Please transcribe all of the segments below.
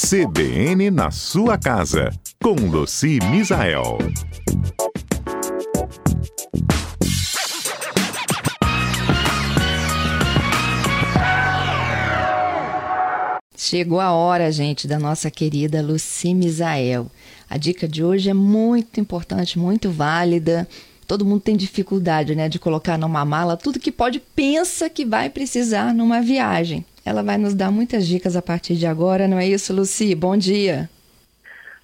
CBN na sua casa, com Luci Misael. Chegou a hora, gente, da nossa querida Luci Misael. A dica de hoje é muito importante, muito válida. Todo mundo tem dificuldade, né, de colocar numa mala tudo que pode pensa que vai precisar numa viagem. Ela vai nos dar muitas dicas a partir de agora, não é isso, Luci? Bom dia.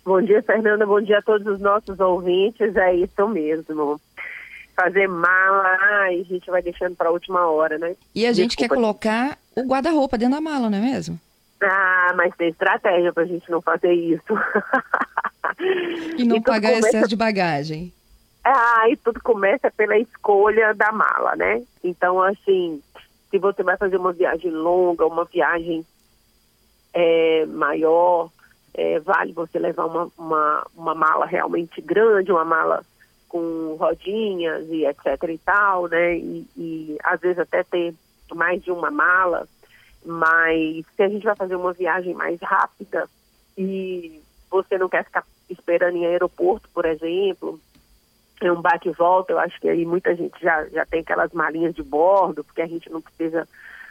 Bom dia, Fernanda. Bom dia a todos os nossos ouvintes. É isso mesmo. Fazer mala, ai, a gente vai deixando para a última hora, né? E a gente Desculpa. quer colocar o guarda-roupa dentro da mala, não é mesmo? Ah, mas tem estratégia para a gente não fazer isso. E não e pagar começa... excesso de bagagem. Ah, e tudo começa pela escolha da mala, né? Então, assim, se você vai fazer uma viagem longa, uma viagem é, maior, é, vale você levar uma, uma, uma mala realmente grande, uma mala com rodinhas e etc e tal, né? E, e às vezes até ter mais de uma mala, mas se a gente vai fazer uma viagem mais rápida e você não quer ficar esperando em aeroporto, por exemplo, é um bate e volta, eu acho que aí muita gente já, já tem aquelas malinhas de bordo, porque a gente não precisa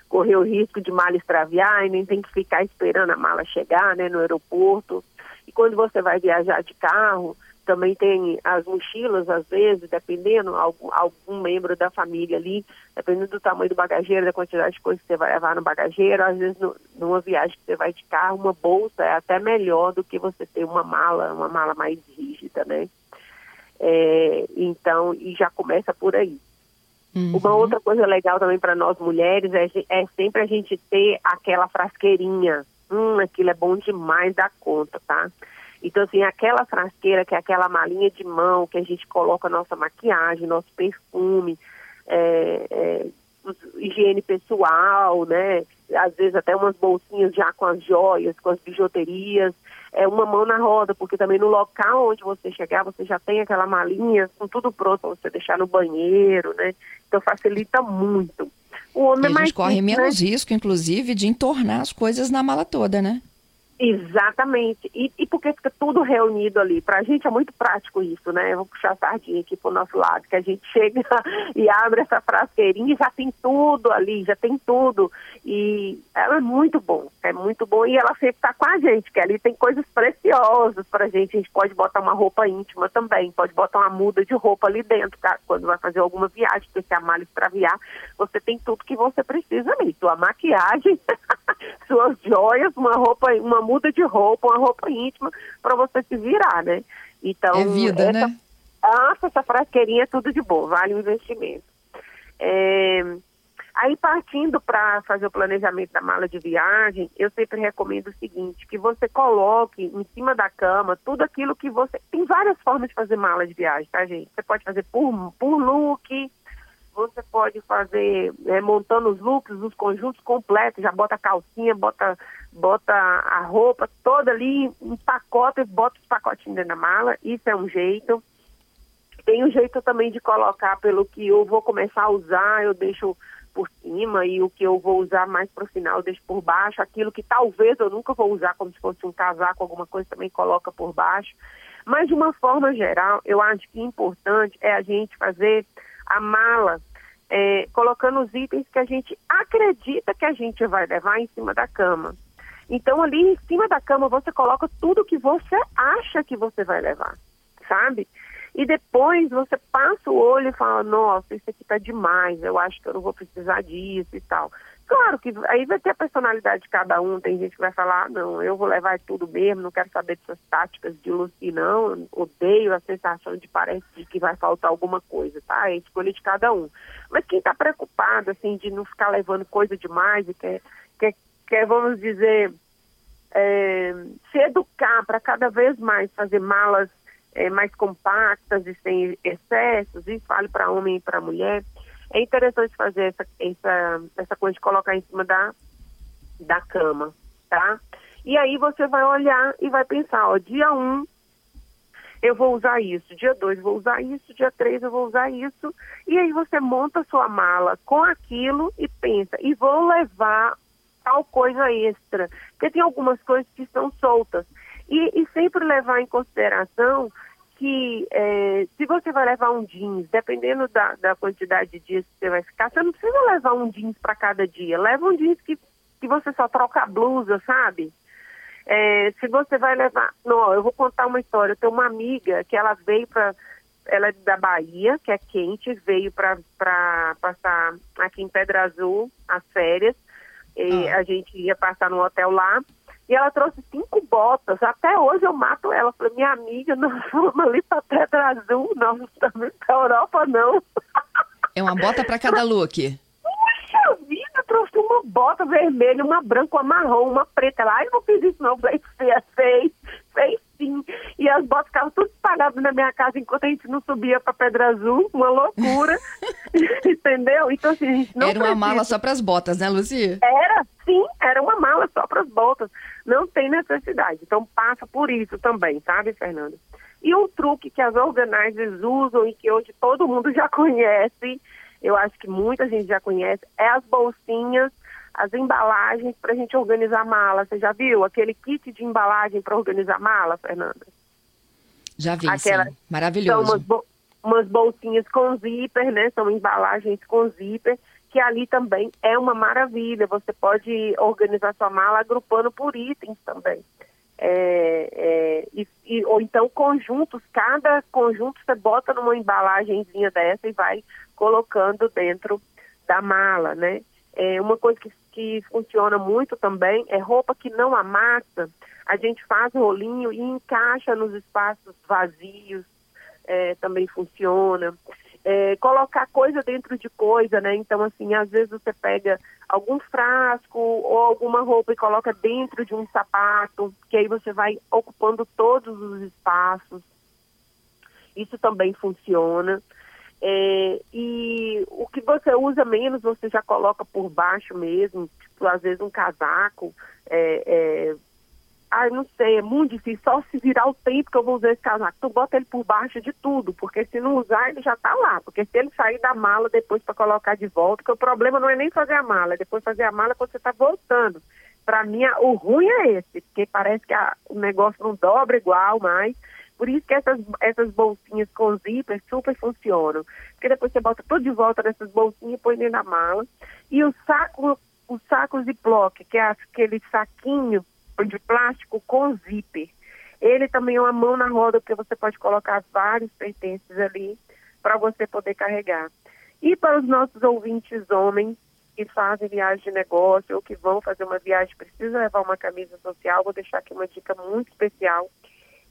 correr o risco de mala extraviar e nem tem que ficar esperando a mala chegar né, no aeroporto. E quando você vai viajar de carro, também tem as mochilas, às vezes, dependendo, algum, algum membro da família ali, dependendo do tamanho do bagageiro, da quantidade de coisas que você vai levar no bagageiro, às vezes no, numa viagem que você vai de carro, uma bolsa é até melhor do que você ter uma mala, uma mala mais rígida, né? É, então, e já começa por aí. Uhum. Uma outra coisa legal também para nós mulheres é, é sempre a gente ter aquela frasqueirinha. Hum, aquilo é bom demais da conta, tá? Então, assim, aquela frasqueira, que é aquela malinha de mão que a gente coloca nossa maquiagem, nosso perfume, é, é, higiene pessoal, né? Às vezes até umas bolsinhas já com as joias, com as bijuterias, é uma mão na roda, porque também no local onde você chegar, você já tem aquela malinha com tudo pronto para você deixar no banheiro, né? Então facilita muito. O homem e a gente corre menos né? risco, inclusive, de entornar as coisas na mala toda, né? Exatamente. E, e, porque fica tudo reunido ali. Para a gente é muito prático isso, né? Eu vou puxar a sardinha aqui para o nosso lado, que a gente chega e abre essa frasqueirinha e já tem tudo ali, já tem tudo. E ela é muito bom, é muito bom. E ela sempre está com a gente, que ali tem coisas preciosas para a gente. A gente pode botar uma roupa íntima também, pode botar uma muda de roupa ali dentro, tá? quando vai fazer alguma viagem, porque se a mala extraviar, você tem tudo que você precisa ali. Sua maquiagem, suas joias, uma roupa, uma muda de roupa, uma roupa íntima, para você se virar, né? Então, é vida, essa, né? Nossa, essa frasqueirinha é tudo de bom, vale o investimento. É, aí, partindo para fazer o planejamento da mala de viagem, eu sempre recomendo o seguinte, que você coloque em cima da cama tudo aquilo que você... Tem várias formas de fazer mala de viagem, tá, gente? Você pode fazer por, por look, você pode fazer é, montando os looks, os conjuntos completos, já bota a calcinha, bota, bota a roupa toda ali, pacote, bota os pacotinhos dentro da mala, isso é um jeito. Tem um jeito também de colocar pelo que eu vou começar a usar, eu deixo por cima e o que eu vou usar mais para o final eu deixo por baixo, aquilo que talvez eu nunca vou usar como se fosse um casaco, alguma coisa também coloca por baixo. Mas de uma forma geral, eu acho que importante é a gente fazer a mala, é, colocando os itens que a gente acredita que a gente vai levar em cima da cama. Então, ali em cima da cama, você coloca tudo que você acha que você vai levar, sabe? E depois você passa o olho e fala: Nossa, isso aqui tá demais, eu acho que eu não vou precisar disso e tal. Claro que aí vai ter a personalidade de cada um. Tem gente que vai falar, ah, não, eu vou levar tudo mesmo, não quero saber dessas táticas de Lucy, não. Odeio a sensação de parece de que vai faltar alguma coisa, tá? É escolha de cada um. Mas quem está preocupado, assim, de não ficar levando coisa demais e quer, quer, quer vamos dizer, é, se educar para cada vez mais fazer malas é, mais compactas e sem excessos, isso vale para homem e para mulher é interessante fazer essa, essa, essa coisa de colocar em cima da, da cama, tá? E aí você vai olhar e vai pensar, ó, dia 1 um, eu vou usar isso, dia 2 vou usar isso, dia 3 eu vou usar isso. E aí você monta a sua mala com aquilo e pensa, e vou levar tal coisa extra. Porque tem algumas coisas que estão soltas. E, e sempre levar em consideração que é, se você vai levar um jeans, dependendo da, da quantidade de dias que você vai ficar, você não precisa levar um jeans para cada dia. Leva um jeans que, que você só troca a blusa, sabe? É, se você vai levar. Não, eu vou contar uma história. Eu tenho uma amiga que ela veio para. Ela é da Bahia, que é quente, veio para passar aqui em Pedra Azul as férias. E ah. a gente ia passar no hotel lá. E ela trouxe cinco botas. Até hoje eu mato ela. Falei, minha amiga, nós vamos ali para Pedra Azul, nós não estamos para Europa, não. É uma bota para cada look trouxe uma bota vermelha, uma branca, uma marrom, uma preta. Lá, eu não fiz isso não. Falei, fez, fez, fez sim. E as botas ficavam tudo espalhadas na minha casa enquanto a gente não subia para Pedra Azul. Uma loucura. Entendeu? Então, assim, a gente não Era uma precisa. mala só para as botas, né, Lucia? Era. Era uma mala só para as botas. Não tem necessidade. Então, passa por isso também, sabe, Fernanda? E um truque que as organizers usam e que hoje todo mundo já conhece eu acho que muita gente já conhece, é as bolsinhas, as embalagens para a gente organizar mala. Você já viu aquele kit de embalagem para organizar mala, Fernanda? Já vi, Aquela. Maravilhoso. São umas, umas bolsinhas com zíper, né? São embalagens com zíper, que ali também é uma maravilha. Você pode organizar sua mala agrupando por itens também. É, é, e, e, ou então conjuntos, cada conjunto você bota numa embalagenzinha dessa e vai colocando dentro da mala, né? É, uma coisa que, que funciona muito também é roupa que não amassa, a gente faz rolinho e encaixa nos espaços vazios, é, também funciona. É, colocar coisa dentro de coisa, né? Então, assim, às vezes você pega algum frasco ou alguma roupa e coloca dentro de um sapato, que aí você vai ocupando todos os espaços. Isso também funciona. É, e o que você usa menos, você já coloca por baixo mesmo, tipo, às vezes um casaco. É, ah, não sei, é muito difícil, só se virar o tempo que eu vou usar esse casaco. Tu bota ele por baixo de tudo, porque se não usar, ele já tá lá. Porque se ele sair da mala depois para colocar de volta, que o problema não é nem fazer a mala, é depois fazer a mala quando você tá voltando. Para mim, o ruim é esse, porque parece que a, o negócio não dobra igual mais. Por isso que essas, essas bolsinhas com zíper super funcionam. Porque depois você bota tudo de volta nessas bolsinhas e põe dentro da mala. E o saco, o saco Ziploc, que é aquele saquinho de plástico com zíper. Ele também é uma mão na roda, porque você pode colocar vários pertences ali para você poder carregar. E para os nossos ouvintes homens que fazem viagem de negócio ou que vão fazer uma viagem, precisa levar uma camisa social, vou deixar aqui uma dica muito especial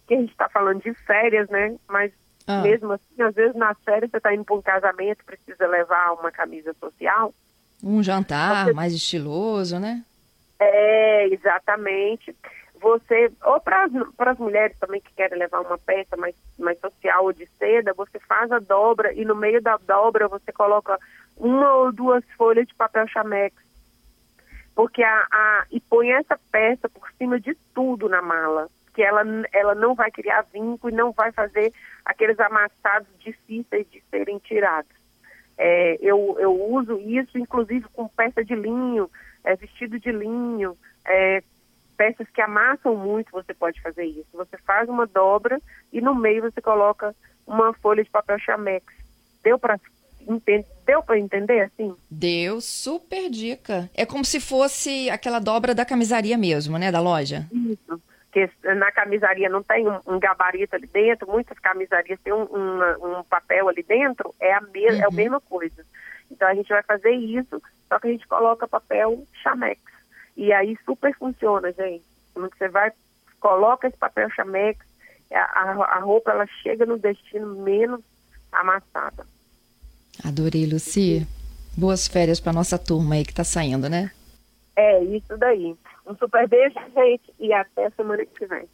que a gente está falando de férias, né? Mas ah. mesmo assim, às vezes nas férias você está indo para um casamento, precisa levar uma camisa social. Um jantar você... mais estiloso, né? É, exatamente. Você, ou para as mulheres também que querem levar uma peça mais, mais social ou de seda, você faz a dobra e no meio da dobra você coloca uma ou duas folhas de papel chamex. Porque a, a, e põe essa peça por cima de tudo na mala que ela, ela não vai criar vínculo e não vai fazer aqueles amassados difíceis de serem tirados. É, eu, eu uso isso, inclusive, com peça de linho, é, vestido de linho, é, peças que amassam muito, você pode fazer isso. Você faz uma dobra e no meio você coloca uma folha de papel chamex. Deu para Deu para entender assim? Deu, super dica. É como se fosse aquela dobra da camisaria mesmo, né, da loja? Isso que na camisaria não tem um, um, gabarito ali dentro, muitas camisarias têm um, um, um papel ali dentro, é a, me uhum. é a uhum. mesma coisa. Então a gente vai fazer isso, só que a gente coloca papel chamex. E aí super funciona, gente. Você vai, coloca esse papel chamex, a, a, a roupa ela chega no destino menos amassada. Adorei, Luci. Boas férias para nossa turma aí que está saindo, né? É, isso daí. Um super beijo, gente, e até semana que vem.